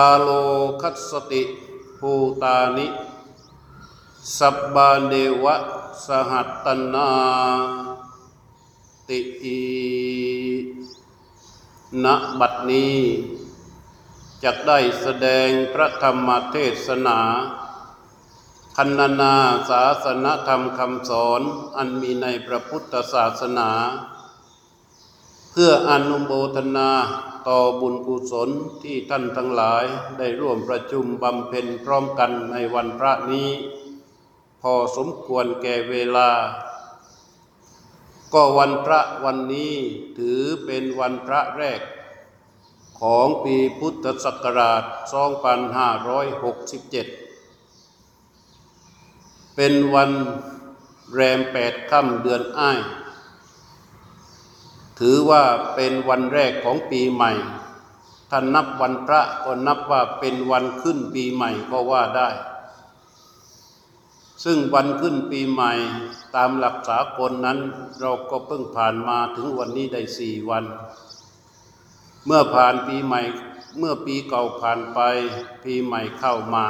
กาโลคัสติภูตานิสับบาเดวะสหัตตนาติอีณบัดนี้จักได้แสดงพระธรรมเทศนาคันนาศาสนธรรมคำสอนอันมีในพระพุทธศาสนา เพื่ออนุโมทนา ต่อบุญกุศลที่ท่านทั้งหลายได้ร่วมประชุมบำเพ็ญพร้อมกันในวันพระนี้ พอสมควรแก่เวลา ก็วันพระวันนี้ถือเป็นวันพระแรก ของปีพุทธศักราช 2567 เป็นวันแรมแปดค่ำเดือนอ้าย ถือว่าเป็นวันแรกของปีใหม่ถ้านนับวันพระก็นับว่าเป็นวันขึ้นปีใหม่ก็ว่าได้ ซึ่งวันขึ้นปีใหม่ตามหลักสากลนั้น เราก็เพิ่งผ่านมาถึงวันนี้ได้สี่วัน เมื่อผ่านปีใหม่เมื่อปีเก่าผ่านไป ปีใหม่เข้ามา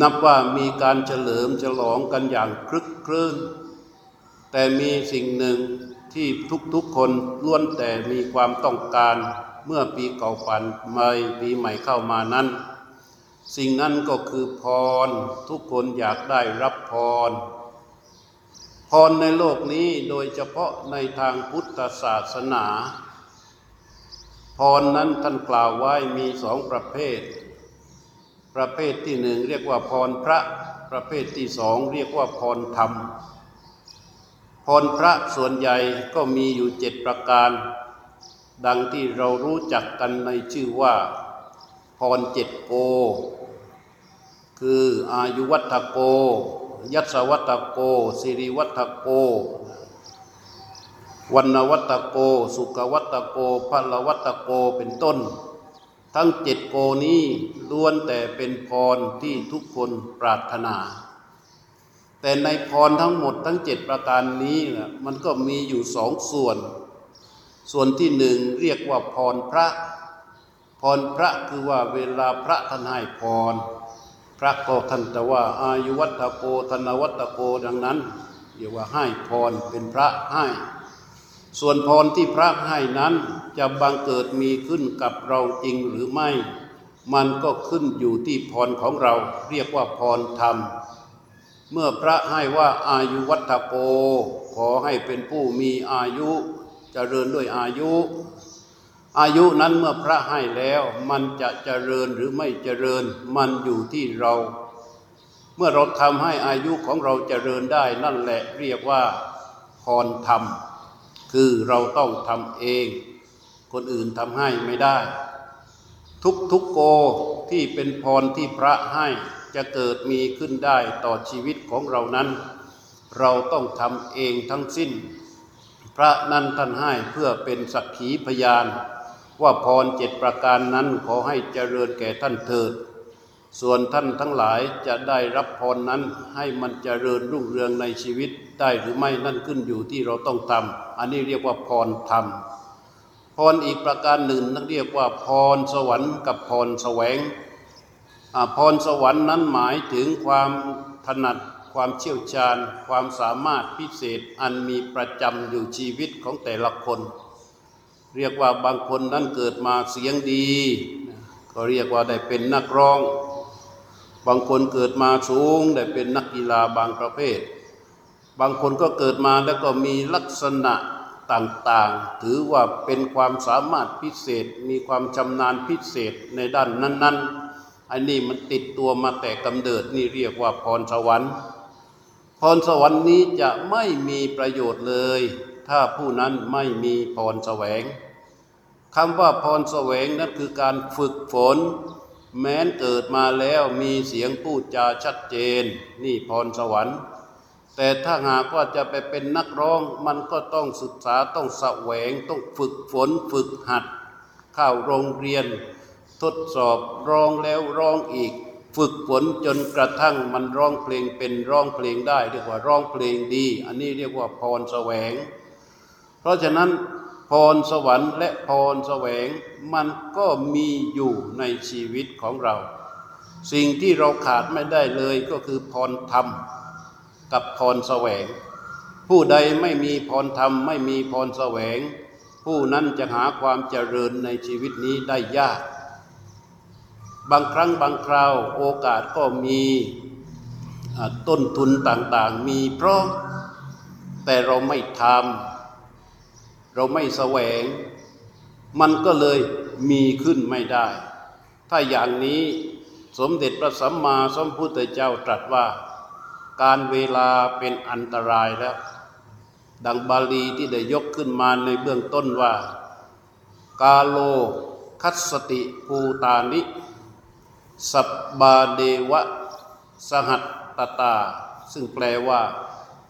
นับว่ามีการเฉลิมฉลองกันอย่างคลึกครื้น แต่มีสิ่งหนึ่ง ที่ทุกๆคนล้วนแต่มีความต้องการเมื่อปีเก่าผ่านไปปีใหม่เข้ามานั้น สิ่งนั้นก็คือพรทุกคนอยากได้รับพร พรในโลกนี้โดยเฉพาะในทางพุทธศาสนา พรนั้นท่านกล่าวไว้มีสองประเภท ประเภทที่หนึ่งเรียกว่าพรพระประเภทที่สองเรียกว่าพรธรรม รพระส่วนใหญ่ก็มีอยู่เจ็ดประการ ดังที่เรารู้จักกันในชื่อว่า พรเจ็ดโก คืออายุวัตโก ยัสวัตโก สิริวัตโกวันวัตโก สุขวัตโกพลวัตโกเป็นต้น ทั้งเจ็ดโกนี้ล้วนแต่เป็นพรที่ทุกคนปรารถนา แต่ในพรทั้งหมดทั้งเจ็ดประการนี้นะมันก็มีอยู่สองส่วน ส่วนที่หนึ่งเรียกว่าพรพระ พรพระคือว่าเวลาพระท่านให้พร พระก็ท่านแต่ว่าอายุวัตโกธนวัตโกดังนั้นเรียกว่าให้พรเป็นพระให้ ส่วนพรที่พระให้นั้นจะบังเกิดมีขึ้นกับเราจริงหรือไม่ มันก็ขึ้นอยู่ที่พรของเรา เรียกว่าพรธรรม เมื่อพระให้ว่าอายุวัตโก ขอให้เป็นผู้มีอายุจเจริญด้วยอายุ อายุนั้นเมื่อพระให้แล้วมันจะเจริญหรือไม่เจริญมันอยู่ที่เรา เมื่อเราทำให้อายุของเราเจริญได้นั่นแหละเรียกว่าพรธรรม คือเราต้องทำเอง คนอื่นทำให้ไม่ได้ ทุกทุกโกที่เป็นพรที่พระให้ จะเกิดมีขึ้นได้ต่อชีวิตของเรานั้น เราต้องทำเองทั้งสิ้น พระนั้นท่านให้เพื่อเป็นสักขีพยาน ว่าพรเจ็ดประการนั้นขอให้เจริญแก่ท่านเถิด ส่วนท่านทั้งหลายจะได้รับพรนั้นให้มันเจริญรุ่งเรืองในชีวิตได้หรือไม่นั่นขึ้นอยู่ที่เราต้องทำอันนี้เรียกว่าพรธรรมพรอีกประการหนึ่งนั่นเรียกว่าพรสวรรค์กับพรแสวง พรสวรรค์นั้นหมายถึงความถนัดความเชี่ยวชาญ ความสามารถพิเศษอันมีประจำอยู่ชีวิตของแต่ละคน เรียกว่าบางคนนั้นเกิดมาเสียงดี ก็เรียกว่าได้เป็นนักร้อง บางคนเกิดมาสูงได้เป็นนักกีฬาบางประเภท บางคนก็เกิดมาแล้วก็มีลักษณะต่างๆ ถือว่าเป็นความสามารถพิเศษ มีความชำนาญพิเศษในด้านนั้น ๆ อันนี้มันติดตัวมาแต่กำเนิดนี่เรียกว่าพรสวรรค์ พรสวรรค์นี้จะไม่มีประโยชน์เลย ถ้าผู้นั้นไม่มีพรแสวงคำว่าพรแสวงนั้นคือการฝึกฝน แม้นเกิดมาแล้วมีเสียงพูดจาชัดเจน นี่พรสวรรค์ แต่ถ้าหากว่าจะไปเป็นนักร้องมันก็ต้องศึกษาต้องแสวงต้องฝึกฝนฝึกหัด เข้าโรงเรียน ทดสอบร้องแล้วร้องอีก ฝึกฝนจนกระทั่งมันร้องเพลงเป็นร้องเพลงได้ เรียกว่าร้องเพลงดี อันนี้เรียกว่าพรแสวง เพราะฉะนั้นพรสวรรค์และพรแสวงมันก็มีอยู่ในชีวิตของเรา สิ่งที่เราขาดไม่ได้เลยก็คือพรธรรมกับพรแสวง ผู้ใดไม่มีพรธรรมไม่มีพรแสวง ผู้นั้นจะหาความเจริญในชีวิตนี้ได้ยาก บางครั้งบางคราวโอกาสก็มีต้นทุนต่างๆ มีเพร้อมแต่เราไม่ทำเราไม่แสวง มันก็เลยมีขึ้นไม่ได้ ถ้าอย่างนี้สมเด็จพระสัมมาสัมพุทธเจ้าตรัสว่า การเวลาเป็นอันตรายแล้ว ดังบาลีที่ได้ยกขึ้นมาในเบื้องต้นว่า กาโลคัสติภูตานิ สับบาเดวะสหัตตตา ซึ่งแปลว่า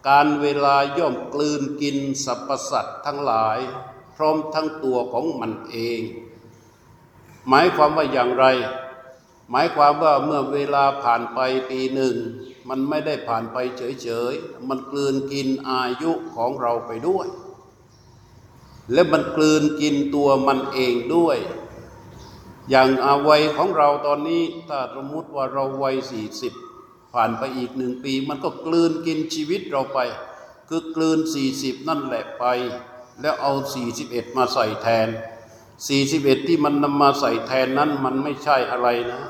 การเวลาย่อมกลืนกินสรรพสัตว์ทั้งหลาย พร้อมทั้งตัวของมันเอง หมายความว่าอย่างไร หมายความว่าเมื่อเวลาผ่านไปปีหนึ่ง มันไม่ได้ผ่านไปเฉยๆ มันกลืนกินอายุของเราไปด้วย และมันกลืนกินตัวมันเองด้วย อย่างอาวัยของเราตอนนี้ถ้าสมมติว่าเราวัยสี่สิบผ่านไปอีกหนึ่งปี มันก็กลืนกินชีวิตเราไป คือกลืนสี่สิบนั่นแหละไป แล้วเอาสี่สิบเอ็ดมาใส่แทนสี่สิบเอ็ดที่มันนำมาใส่แทนนั้นมันไม่ใช่อะไรนะ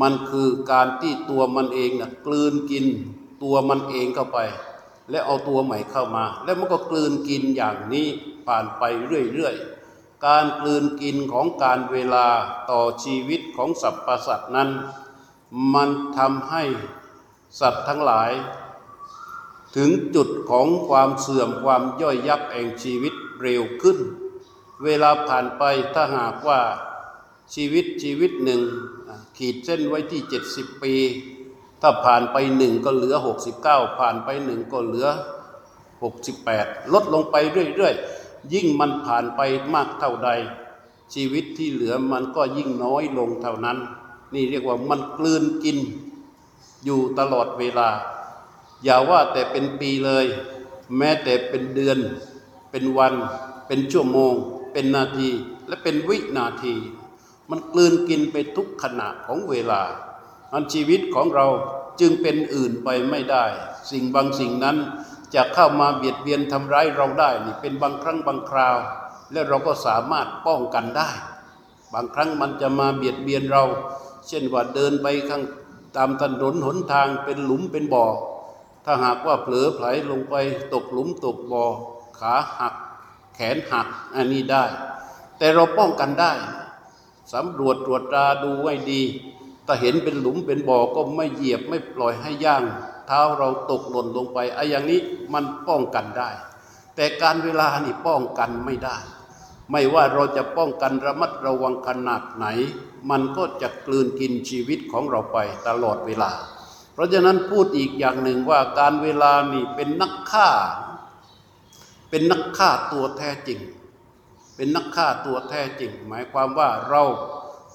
มันคือการที่ตัวมันเองนะกลืนกินตัวมันเองเข้าไป และเอาตัวใหม่เข้ามา แล้วมันก็กลืนกินอย่างนี้ผ่านไปเรื่อยๆ การกลืนกินของการเวลาต่อชีวิตของสรรพสัตว์นั้น มันทำให้สัตว์ทั้งหลาย ถึงจุดของความเสื่อมความย่อยยับแห่งชีวิตเร็วขึ้น เวลาผ่านไปถ้าหากว่าชีวิตชีวิตหนึ่งขีดเส้นไว้ที่ 70 ปี ถ้าผ่านไปหนึ่งก็เหลือ 69 ผ่านไปหนึ่งก็เหลือ 68 ลดลงไปเรื่อยๆ ยิ่งมันผ่านไปมากเท่าใด ชีวิตที่เหลือมันก็ยิ่งน้อยลงเท่านั้น นี่เรียกว่ามันกลืนกิน อยู่ตลอดเวลา อย่าว่าแต่เป็นปีเลย แม้แต่เป็นเดือน เป็นวัน เป็นชั่วโมง เป็นนาทีและเป็นวินาที มันกลืนกินไปทุกขณะของเวลาอันชีวิตของเราจึงเป็นอื่นไปไม่ได้ สิ่งบางสิ่งนั้น จะเข้ามาเบียดเบียนทำร้ายเราได้นี่เป็นบางครั้งบางคราว และเราก็สามารถป้องกันได้ บางครั้งมันจะมาเบียดเบียนเรา เช่นว่าเดินไปข้างตามถนนหนทางเป็นหลุมเป็นบ่อ ถ้าหากว่าเผลอไผลลงไปตกหลุมตกบ่อขาหัก แขนหักอันนี้ได้ แต่เราป้องกันได้สำรวจตรวจตราดูไว้ดี ถ้าเห็นเป็นหลุมเป็นบ่อก็ไม่เหยียบไม่ปล่อยให้ย่าง เท้าเราตกหล่นลงไปไอ้อย่างนี้มันป้องกันได้ แต่การเวลานี่ป้องกันไม่ได้ ไม่ว่าเราจะป้องกันระมัดระวังขนาดไหน มันก็จะกลืนกินชีวิตของเราไปตลอดเวลา เพราะฉะนั้นพูดอีกอย่างหนึ่งว่าการเวลานี่เป็นนักฆ่า เป็นนักฆ่าตัวแท้จริง เป็นนักฆ่าตัวแท้จริง หมายความว่าเรา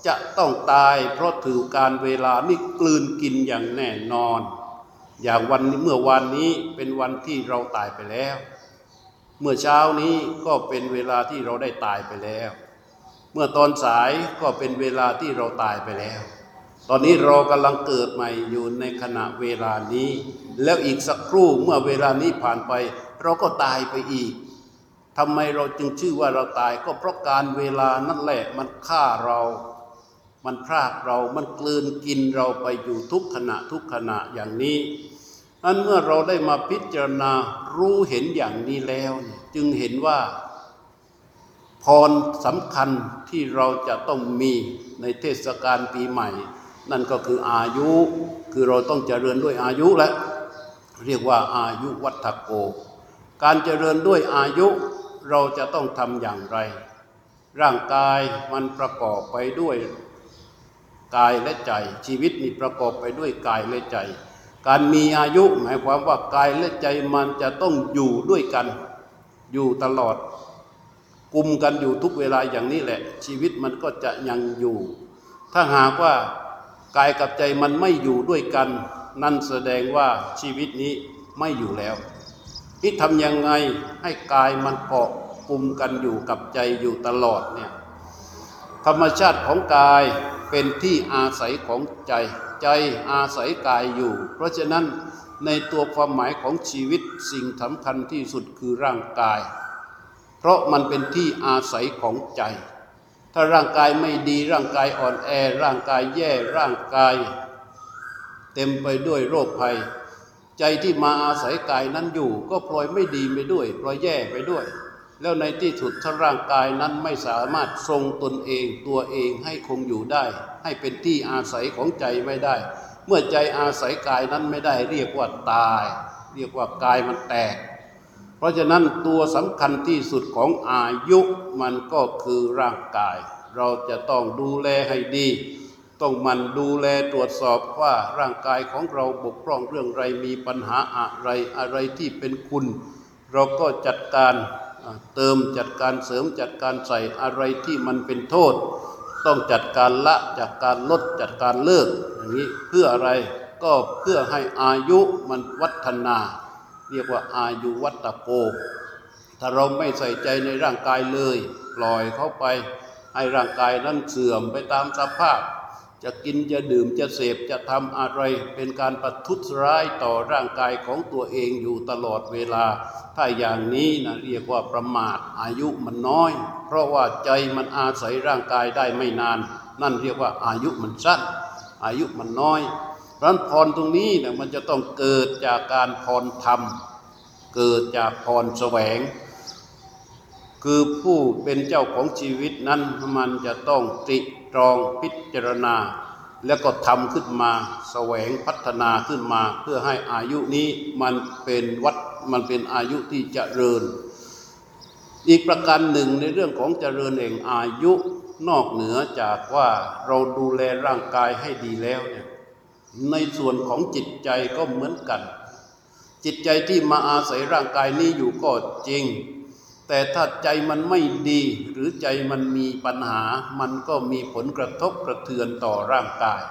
จะต้องตายเพราะถือการเวลานี่กลืนกินอย่างแน่นอน อย่างวันเมื่อวันนี้เป็นวันที่เราตายไปแล้ว เมื่อเช้านี้ก็เป็นเวลาที่เราได้ตายไปแล้ว เมื่อตอนสายก็เป็นเวลาที่เราตายไปแล้ว ตอนนี้เรากำลังเกิดใหม่อยู่ในขณะเวลานี้ แล้วอีกสักครู่เมื่อเวลานี้ผ่านไป เราก็ตายไปอีกทำไมเราจึงชื่อว่าเราตายก็เพราะการเวลานั่นแหละมันฆ่าเรา มันพรากเรามันกลืนกินเราไปอยู่ทุกขณะทุกขณะอย่างนี้อันเมื่อเราได้มาพิจารณารู้เห็นอย่างนี้แล้ว จึงเห็นว่าพรสำคัญที่เราจะต้องมีในเทศกาลปีใหม่ นั่นก็คืออายุคือเราต้องเจริญด้วยอายุและเรียกว่าอายุวัฒโก การเจริญด้วยอายุเราจะต้องทำอย่างไร ร่างกายมันประกอบไปด้วย กายและใจ ชีวิตนี่ประกอบไปด้วยกายและใจ การมีอายุหมายความว่ากายและใจมันจะต้องอยู่ด้วยกัน อยู่ตลอดกลุ่มกันอยู่ทุกเวลาอย่างนี้แหละ ชีวิตมันก็จะยังอยู่ ถ้าหากว่ากายกับใจมันไม่อยู่ด้วยกัน นั่นแสดงว่าชีวิตนี้ไม่อยู่แล้วที่ทำยังไงให้กายมันเกาะกลุ่มกันอยู่กับใจอยู่ตลอดเนี่ย ธรรมชาติของกายเป็นที่อาศัยของใจ ใจอาศัยกายอยู่ เพราะฉะนั้นในตัวความหมายของชีวิตสิ่งสำคัญที่สุดคือร่างกาย เพราะมันเป็นที่อาศัยของใจ ถ้าร่างกายไม่ดีร่างกายอ่อนแอ ร่างกายแย่ร่างกาย เต็มไปด้วยโรคภัย ใจที่มาอาศัยกายนั้นอยู่ ก็พลอยไม่ดีไปด้วยพลอยแย่ไปด้วย แล้วในที่สุดถ้าร่างกายนั้นไม่สามารถทรงตนเองตัวเองให้คงอยู่ได้ ให้เป็นที่อาศัยของใจไม่ได้ เมื่อใจอาศัยกายนั้นไม่ได้เรียกว่าตาย เรียกว่ากายมันแตก เพราะฉะนั้นตัวสำคัญที่สุดของอายุมันก็คือร่างกาย เราจะต้องดูแลให้ดี ต้องมันดูแลตรวจสอบว่าร่างกายของเราบกพร่องเรื่องไรมีปัญหาอะไรอะไรที่เป็นคุณ เราก็จัดการ เติมจัดการเสริมจัดการใส่อะไรที่มันเป็นโทษ ต้องจัดการละจัดการลดจัดการเลิกอย่างนี้เพื่ออะไรก็เพื่อให้อายุมันวัฒนา เรียกว่าอายุวัตโก ถ้าเราไม่ใส่ใจในร่างกายเลย ปล่อยเข้าไป ให้ร่างกายนั้นเสื่อมไปตามสภาพ จะกินจะดื่มจะเสพจะทำอะไร เป็นการประทุษร้ายต่อร่างกายของตัวเองอยู่ตลอดเวลา ถ้าอย่างนี้นะเรียกว่าประมาทอายุมันน้อย เพราะว่าใจมันอาศัยร่างกายได้ไม่นาน นั่นเรียกว่าอายุมันสั้น อายุมันน้อยเพราะพรตรงนี้นี่ยมันจะต้องเกิดจากการพรธรรม เกิดจากพรแสวง คือผู้เป็นเจ้าของชีวิตนั้นมันจะต้องต รองพิจารณา แล้วก็ทำขึ้นมาแสวงพัฒนาขึ้นมา เพื่อให้อายุนี้มันเป็นวัดมันเป็นอายุที่จเจริญ อีกประการหนึ่งในเรื่องของจเจริญเองอายุนอกเหนือจากว่าเราดูแลร่างกายให้ดีแล้วเนี่ยในส่วนของจิตใจก็เหมือนกัน จิตใจที่มาอาศัยร่างกายนี้อยู่ก็จริง แต่ถ้าใจมันไม่ดีหรือใจมันมีปัญหา มันก็มีผลกระทบกระเทือนต่อร่างกาย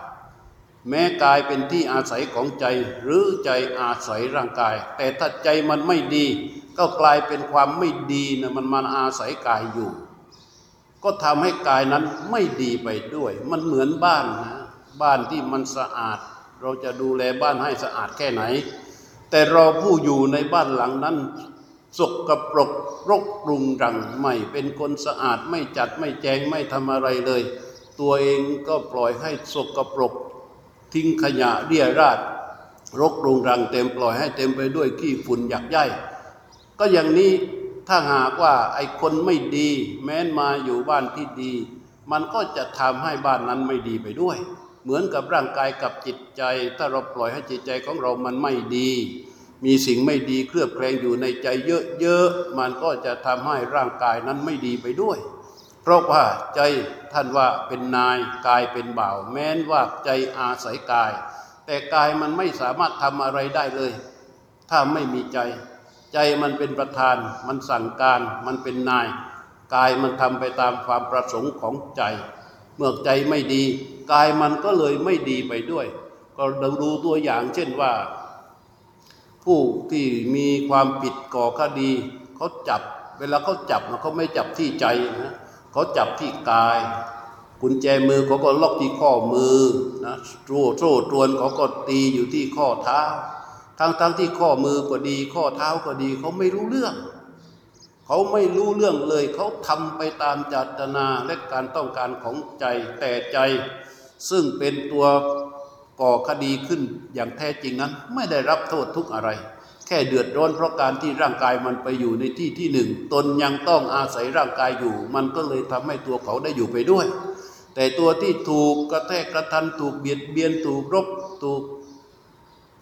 แม้กายเป็นที่อาศัยของใจหรือใจอาศัยร่างกาย แต่ถ้าใจมันไม่ดี ก็กลายเป็นความไม่ดีนะมันมาอาศัยกายอยู่ ก็ทำให้กายนั้นไม่ดีไปด้วย มันเหมือนบ้านนะบ้านที่มันสะอาด เราจะดูแลบ้านให้สะอาดแค่ไหน แต่เราผู้อยู่ในบ้านหลังนั้น สกปรกรกปรุงรังไม่เป็นคนสะอาดไม่จัดไม่แจงไม่ทำอะไรเลย ตัวเองก็ปล่อยให้สกปรก ทิ้งขยะเรี่ยราดรกรุงรังเต็มปล่อยให้เต็มไปด้วยขี้ฝุ่นหยักใยก็อย่างนี้ถ้าหากว่าไอ้คนไม่ดี แม้นมาอยู่บ้านที่ดี มันก็จะทำให้บ้านนั้นไม่ดีไปด้วย เหมือนกับร่างกายกับจิตใจ ถ้าเราปล่อยให้จิตใจของเรามันไม่ดี มีสิ่งไม่ดีเคลือบแคลงอยู่ในใจเยอะๆ มันก็จะทำให้ร่างกายนั้นไม่ดีไปด้วย เพราะว่าใจท่านว่าเป็นนายกายเป็นบ่าว แม้นว่าใจอาศัยกาย แต่กายมันไม่สามารถทำอะไรได้เลย ถ้าไม่มีใจ ใจมันเป็นประธาน มันสั่งการ มันเป็นนาย กายมันทำไปตามความประสงค์ของใจ เมื่อใจไม่ดี กายมันก็เลยไม่ดีไปด้วย ก็ดูตัวอย่างเช่นว่า ผู้ที่มีความผิดก่อคดีเขาจับ เวลาเขาจับเขาไม่จับที่ใจนะเขาจับที่กายกุญแจมือเขาก็ล็อกที่ข้อมือนะโซ่โซ่ตรวนเขาก็ตีอยู่ที่ข้อเท้า ทั้งทั้งที่ข้อมือก็ดี ข้อเท้าก็ดีเขาไม่รู้เรื่อง เขาไม่รู้เรื่องเลย เขาทำไปตามจัตนาและการต้องการของใจแต่ใจ ซึ่งเป็นตัว ก่อคดีขึ้นอย่างแท้จริงนั้น ไม่ได้รับโทษทุกอะไร แค่เดือดร้อนเพราะการที่ร่างกายมันไปอยู่ในที่ที่หนึ่ง ตนยังต้องอาศัยร่างกายอยู่ มันก็เลยทำให้ตัวเขาได้อยู่ไปด้วย แต่ตัวที่ถูกกระแทกกระทันถูกเบียดเบียนถูกรบถูก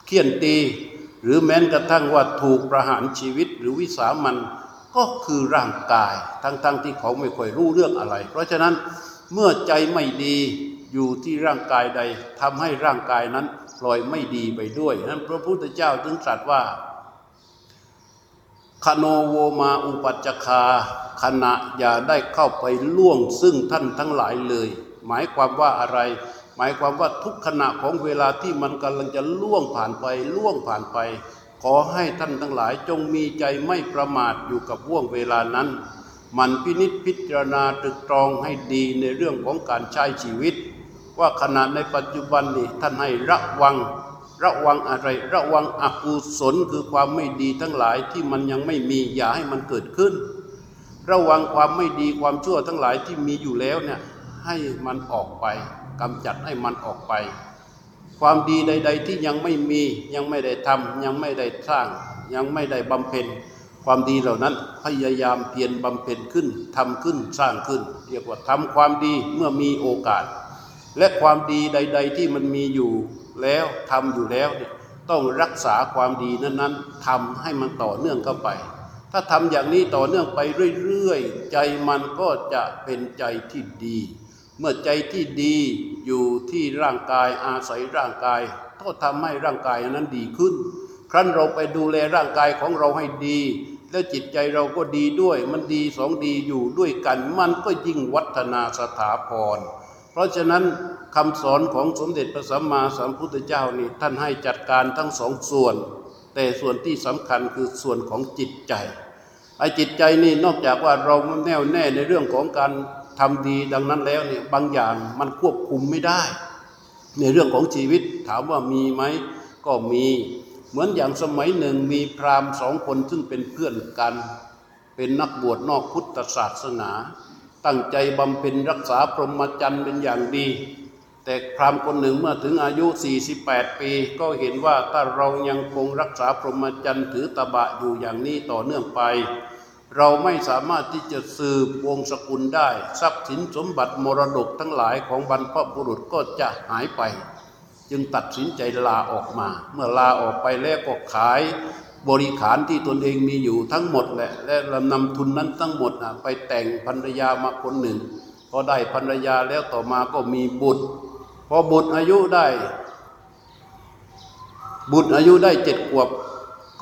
เคี่ยนตี หรือแม้กระทั่งว่าถูกประหารชีวิตหรือวิสามันก็คือร่างกาย ทั้งๆทที่เขาไม่ค่อยรู้เรื่องอะไร เพราะฉะนั้นเมื่อใจไม่ดี อยู่ที่ร่างกายใดทำให้ร่างกายนั้นปล่อยไม่ดีไปด้วยนั้นพระพุทธเจ้าจึงตรัสว่าคโนโวมาอุปัจจคาขณะอย่าได้เข้าไปล่วงซึ่งท่านทั้งหลายเลย หมายความว่าอะไร หมายความว่าทุกขณะของเวลาที่มันกำลังจะล่วงผ่านไปล่วงผ่านไป ขอให้ท่านทั้งหลายจงมีใจไม่ประมาทอยู่กับว่วงเวลานั้น มันพินิษพิจารณาตรึกตรองให้ดีในเรื่องของการใช้ชีวิต ว่าขณะในปัจจุบันนี้ท่านให้ระวัง ระวังอะไร ระวังอกุศลคือความไม่ดีทั้งหลายที่มันยังไม่มีอย่าให้มันเกิดขึ้น ระวังความไม่ดีความชั่วทั้งหลายที่มีอยู่แล้วเนี่ยให้มันออกไปกำจัดให้มันออกไป ความดีใด ๆ ที่ยังไม่มียังไม่ได้ทำยังไม่ได้สร้าง ยังไม่ได้บำเพ็ญความดีเหล่านั้นพยายามเพียรบำเพ็ญขึ้นทำขึ้นสร้างขึ้น เรียกว่าทำความดีเมื่อมีโอกาส และความดีใด ๆ ที่มันมีอยู่แล้วทำอยู่แล้วเนี่ยต้องรักษาความดีนั้นๆทำให้มันต่อเนื่องเข้าไป ถ้าทำอย่างนี้ต่อเนื่องไปเรื่อยๆ ใจมันก็จะเป็นใจที่ดี เมื่อใจที่ดีอยู่ที่ร่างกายอาศัยร่างกาย ก็ทำให้ร่างกายนั้นดีขึ้น ครั้นเราไปดูแลร่างกายของเราให้ดี แล้วจิตใจเราก็ดีด้วย มันดีสองดีอยู่ด้วยกัน มันก็ยิ่งวัฒนาสถาพร เพราะฉะนั้นคำสอนของสมเด็จพระสัมมาสัมพุทธเจ้านี่ท่านให้จัดการทั้งสองส่วน แต่ส่วนที่สำคัญคือส่วนของจิตใจไอ้จิตใจนี่นอกจากว่าเราแน่วแน่ในเรื่องของการทำดีดังนั้นแล้วเนี่ยบางอย่างมันควบคุมไม่ได้ ในเรื่องของชีวิตถามว่ามีไหมก็มี เหมือนอย่างสมัยหนึ่งมีพราหมณ์สองคนซึ่งเป็นเพื่อนกัน เป็นนักบวชนอกพุทธศาสนา ตั้งใจบำเพ็ญรักษาพรหมจรรย์เป็นอย่างดี แต่พรามคนหนึ่งเมื่อถึงอายุ 48 ปี ก็เห็นว่าถ้าเรายังคงรักษาพรหมจรรย์ถือตบะอยู่อย่างนี้ต่อเนื่องไป เราไม่สามารถที่จะสืบวงศกุลได้ ทรัพย์สินสมบัติมรดกทั้งหลายของบรรพบุรุษก็จะหายไป จึงตัดสินใจลาออกมา เมื่อลาออกไปแล้วก็ขาย บริขารที่ตนเองมีอยู่ทั้งหมดแหละและนำทุนนั้นทั้งหมดนะไปแต่งภรรยามาคนหนึ่งพอได้ภรรยาแล้วต่อมาก็มีบุตรพอบุตรอายุได้ บุตรอายุได้เจ็ดขวบ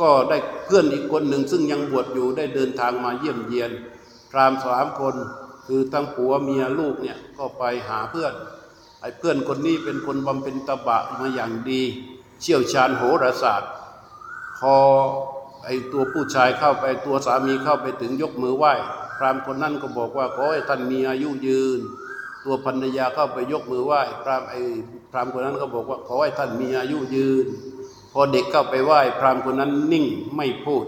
ก็ได้เพื่อนอีกคนหนึ่ง ซึ่งยังบวชอยู่ได้เดินทางมาเยี่ยมเยียนพรามสามคนคือทั้งผัวเมียลูกเนี่ยก็ไปหาเพื่อนไอ้เพื่อนคนนี้เป็นคนบำเพ็ญตบะมาอย่างดี เชี่ยวชาญโหราศาสตร์ พอไอ้ตัวผู้ชายเข้าไปตัวสามีเข้าไปถึงยกมือไหว้ พรามคนนั้นก็บอกว่าขอให้ท่านมีอายุยืน ตัวภรรยาเข้าไปยกมือไหว้พรามไอ้พรามคนนั้นก็บอกว่าขอให้ท่านมีอายุยืน พอเด็กเข้าไปไหว้ พรามคนนั้นนิ่งไม่พูด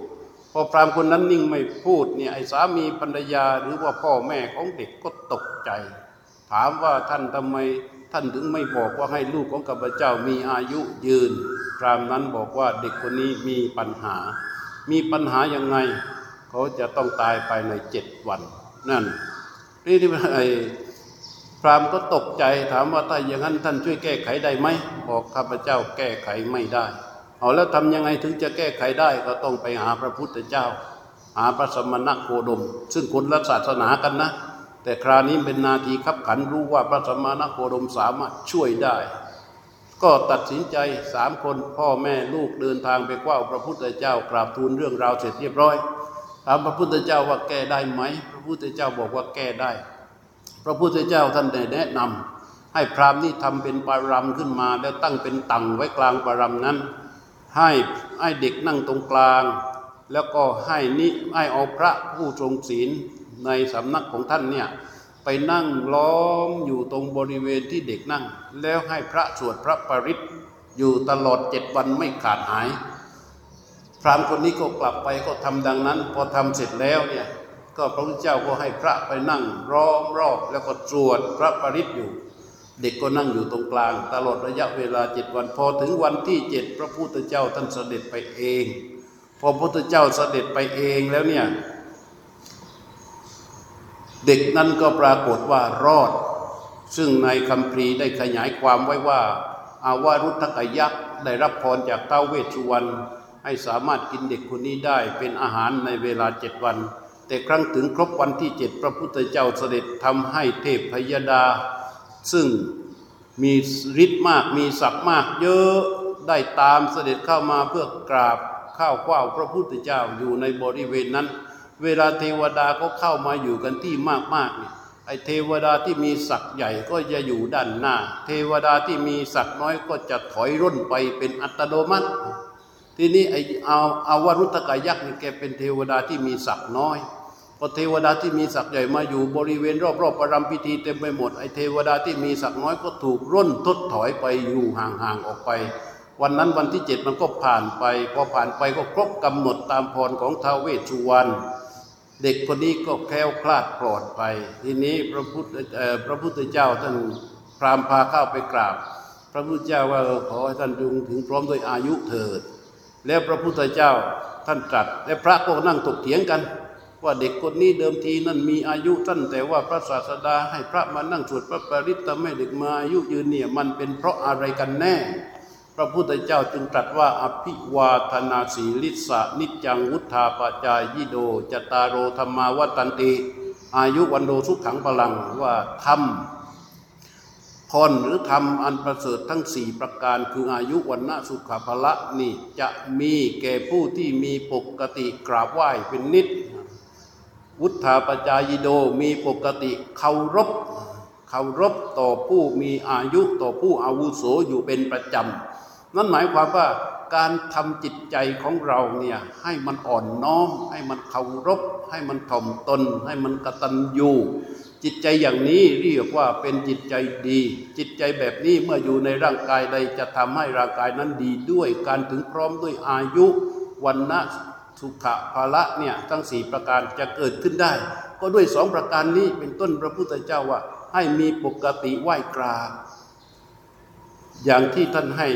พอพรามคนนั้นนิ่งไม่พูดเนี่ยไอ้สามีภรรยาหรือว่าพ่อแม่ของเด็กก็ตกใจ ถามว่าท่านทำไม ท่านถึงไม่บอกว่าให้ลูกของข้าพเจ้ามีอายุยืนพรามนั้นบอกว่าเด็กคนนี้มีปัญหา มีปัญหายังไง เขาจะต้องตายภายในเจ็ดวัน นั่นนี่ที่ไอพรามก็ตกใจถามว่าถ้าอย่างนั้นท่านช่วยแก้ไขได้ไหมบอกข้าพเจ้าแก้ไขไม่ได้เอาแล้วทำยังไงถึงจะแก้ไขได้ก็ต้องไปหาพระพุทธเจ้า หาพระสมณโคดม ซึ่งคนละศาสนากันนะ แต่คราวนี้เป็นนาทีขับขันรู้ว่าพระสมณโคดมสามารถช่วยได้ ก็ตัดสินใจสามคนพ่อแม่ลูกเดินทางไปกว้าพระพุทธเจ้ากราบทูลเรื่องราวเสร็จเรียบร้อยถามพระพุทธเจ้าว่าแก้ได้ไหม พระพุทธเจ้าบอกว่าแก้ได้ พระพุทธเจ้าท่านได้แนะนำให้พราหมณ์นี่ทำเป็นปารำขึ้นมาแล้วตั้งเป็นตังไว้กลางปารำนั้น ให้ให้เด็กนั่งตรงกลาง แล้วก็ให้นิให้เอาพระผู้ทรงศีล ในสำนักของท่านเนี่ยไปนั่งล้อมอยู่ตรงบริเวณที่เด็กนั่ง แล้วให้พระสวดพระปริตอยู่ตลอดเจ็ดวันไม่ขาดหาย พรามคนนี้ก็กลับไปก็ทำดังนั้น พอทำเสร็จแล้วเนี่ยก็พระพุทธเจ้าก็ให้พระไปนั่งร้อมรอบแล้วก็ตรวจพระปริศอยู่ เด็กก็นั่งอยู่ตรงกลาง ตลอดระยะเวลาเจ็ดวัน พอถึงวันที่เจ็ดพระพุทธเจ้าท่านเสด็จไปเอง พอพระพุทธเจ้าเสด็จไปเองแล้วเนี่ย เด็กนั้นก็ปรากฏว่ารอด ซึ่งในคำพีได้ขยายความไว้ว่า อาวารุทธกยักษ์ได้รับพรจากเต้าเวชวรรณให้สามารถกินเด็กคนนี้ได้เป็นอาหารในเวลาเจ็ดวัน แต่ครั้งถึงครบวันที่เจ็ดพระพุทธเจ้าเสด็จทำให้เทพพยดา ซึ่งมีฤทธิ์มากมีศักดิ์มากเยอะได้ตามเสด็จเข้ามาเพื่อกราบข้าวเฝ้าวพระพุทธเจ้าอยู่ในบริเวณนั้น เวลาเทวดาก็เข้ามาอยู่กันที่มากๆเนี่ยไอเทวดาที่มีศักดิ์ใหญ่ก็จะอยู่ด้านหน้า เทวดาที่มีศักดิ์น้อยก็จะถอยร่นไปเป็นอัตโนมัติ ทีนี้ไอเอาเอาวรุตกายักษ์นี่แกเป็นเทวดาที่มีศักดิ์น้อยพอเทวดาที่มีศักดิ์ใหญ่มาอยู่บริเวณรอบๆประรำพิธีเต็มไปหมดไอเทวดาที่มีศักดิ์น้อยก็ถูกร่นทดถอยไปอยู่ห่างๆออกไป วันนั้นวันที่เจ็ดมันก็ผ่านไปพอผ่านไปก็ครบกำหนดตามพรของท้าวเวสสุวรรณเด็กคนนี้ก็แคล้วคลาดปลอดภัยทีนี้พระพุทธเอ่อพระพุทธเจ้าท่านพรามพาเข้าไปกราบ พระพุทธเจ้าว่าขอให้ท่านจงถึงพร้อมด้วยอายุเถิด แล้วพระพุทธเจ้าท่านตรัส และพระก็นั่งถกเถียงกัน ว่าเด็กคนนี้เดิมทีนั่นมีอายุท่านแต่ว่าพระศาสดาให้พระมานั่งสวดพระปริตทำให้เด็กมาอายุยืนเนี่ยมันเป็นเพราะอะไรกันแน่ พระพุทธเจ้าจึงตรัสว่าอภิวาทนาสีลิสะนิจังวุธาปจายิโดจตารโรธรรมาวัตันติ อายุวันโดสุขขังพลังว่าธรรมพรหรือธรรมอันประเสริฐทั้งสี่ประการคืออายุวันนะสุขภละนี่จะมีแก่ผู้ที่มีปกติกราบไหว้เป็นนิด วุฒาปจายโดมีปกติเคารพเคารพต่อผู้มีอายุต่อผู้อาวุโสอยู่เป็นประจำ นั่นหมายความว่าการทำจิตใจของเราเนี่ยให้มันอ่อนน้อม ให้มันเคารพ ให้มันถ่อมตน ให้มันกตัญญูจิตใจอย่างนี้เรียกว่าเป็นจิตใจดี จิตใจแบบนี้เมื่ออยู่ในร่างกายใดจะทำให้ร่างกายนั้นดีด้วย การถึงพร้อมด้วยอายุวันนะสุขภาละเนี่ยทั้งสี่ประการจะเกิดขึ้นได้ ก็ด้วยสองประการนี้เป็นต้นพระพุทธเจ้าว่า ให้มีปกติไหว้กราบ อย่างที่ท่านให้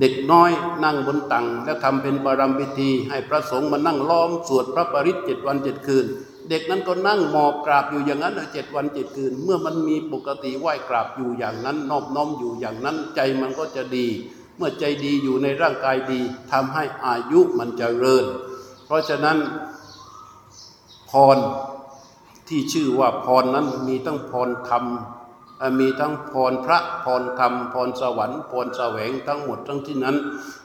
เด็กน้อยนั่งบนตังแล้วทำเป็นบารมพิธี ให้พระสงฆ์มานั่งล้อมสวดพระปริตเจ็ดวันเจ็ดคืน เด็กนั้นก็นั่งหมอบกราบอยู่อย่างนั้นเจ็ดวันเจ็ดคืน เมื่อมันมีปกติไหว้กราบอยู่อย่างนั้นนอบน้อมอยู่อย่างนั้นใจมันก็จะดี เมื่อใจดีอยู่ในร่างกายดีทำให้อายุมันจเจริญ เพราะฉะนั้นพรที่ชื่อว่าพรนั้นมีทั้งพรธรรม มีทั้งพรพระพรธรรมพรสวรรค์พรแสวงทั้งหมดทั้งที่นั้น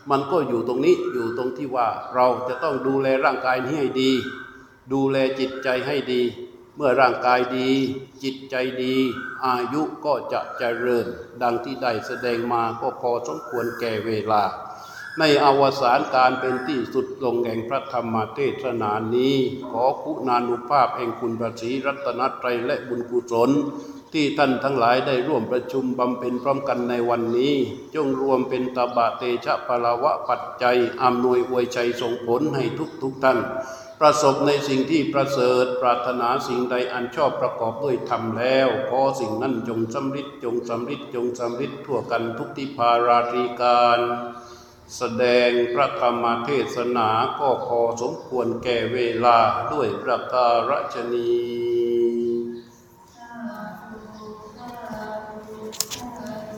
มันก็อยู่ตรงนี้อยู่ตรงที่ว่าเราจะต้องดูแลร่างกายนี้ให้ดี ดูแลจิตใจให้ดี เมื่อร่างกายดี จิตใจดี อายุก็จะเจริญ ดังที่ได้แสดงมาก็พอสมควรแก่เวลา ในอวสานการเป็นที่สุดลงแห่งพระธรรมเทศนานี้ ขอคุณานุภาพแห่งคุณพระศรีรัตนตรัยและบุญกุศล ที่ท่านทั้งหลายได้ร่วมประชุมบำเพ็ญพร้อมกันในวันนี้ จงรวมเป็นตบะเตชะพลาวะปัจจัยอำนวยอวยชัยส่งผลให้ทุกทุกท่าน ประสบในสิ่งที่ประเสริฐปรารถนาสิ่งใดอันชอบประกอบด้วยธรรมแล้วขอสิ่งนั้นจงสำฤทธิ์จงสำฤทธิ์จงสำฤทธิ์ทั่วกันทุกที่พาราตรีการแสดงพระธรรมเทศนาก็พอสมควรแก่เวลาด้วยประการฉนี